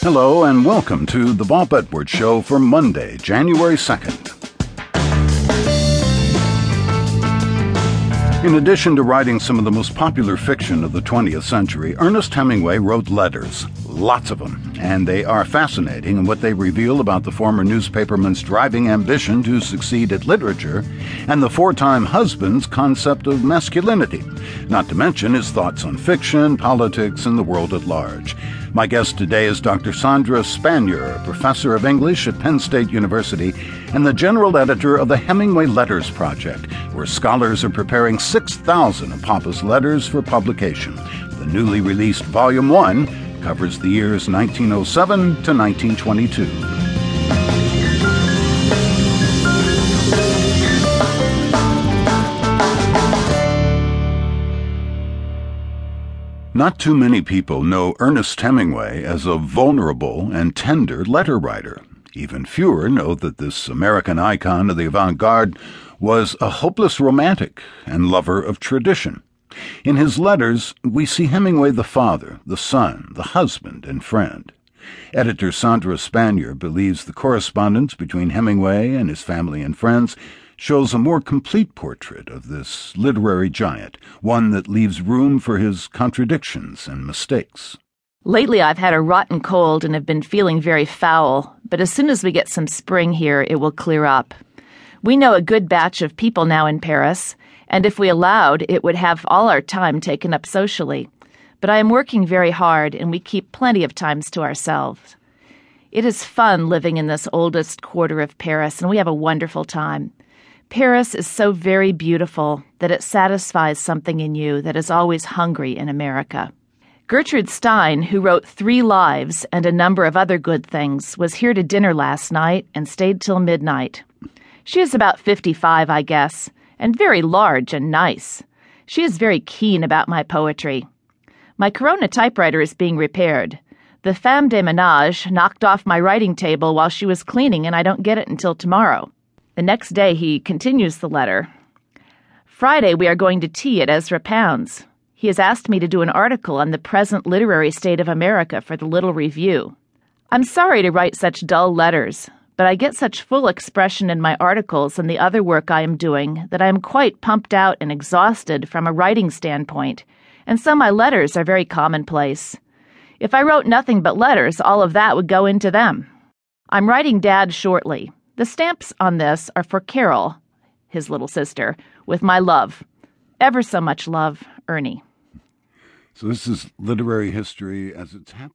Hello, and welcome to the Bob Edwards Show for Monday, January 2nd. In addition to writing some of the most popular fiction of the 20th century, Ernest Hemingway wrote letters, lots of them, and they are fascinating in what they reveal about the former newspaperman's driving ambition to succeed at literature and the four time husband's concept of masculinity, not to mention his thoughts on fiction, politics, and the world at large. My guest today is Dr. Sandra Spanier, professor of English at Penn State University and the general editor of the Hemingway Letters Project, where scholars are preparing 6,000 of Papa's letters for publication. The newly released Volume 1 covers the years 1907 to 1922. Not too many people know Ernest Hemingway as a vulnerable and tender letter writer. Even fewer know that this American icon of the avant garde was a hopeless romantic and lover of tradition. In his letters, we see Hemingway the father, the son, the husband, and friend. Editor Sandra Spanier believes the correspondence between Hemingway and his family and friends shows a more complete portrait of this literary giant, one that leaves room for his contradictions and mistakes. Lately, I've had a rotten cold and have been feeling very foul, but as soon as we get some spring here, it will clear up. We know a good batch of people now in Paris, and if we allowed, it would have all our time taken up socially. But I am working very hard, and we keep plenty of times to ourselves. It is fun living in this oldest quarter of Paris, and we have a wonderful time. Paris is so very beautiful that it satisfies something in you that is always hungry in America. Gertrude Stein, who wrote Three Lives and a number of other good things, was here to dinner last night and stayed till midnight. She is about 55, I guess, and very large and nice. She is very keen about my poetry. My Corona typewriter is being repaired. The femme de menage knocked off my writing table while she was cleaning, and I don't get it until tomorrow. The next day, he continues the letter. Friday, we are going to tea at Ezra Pound's. He has asked me to do an article on the present literary state of America for the Little Review. I'm sorry to write such dull letters, but I get such full expression in my articles and the other work I am doing that I am quite pumped out and exhausted from a writing standpoint, and so my letters are very commonplace. If I wrote nothing but letters, all of that would go into them. I'm writing Dad shortly. The stamps on this are for Carol, his little sister, with my love. Ever so much love, Ernie. So, this is literary history as it's happening.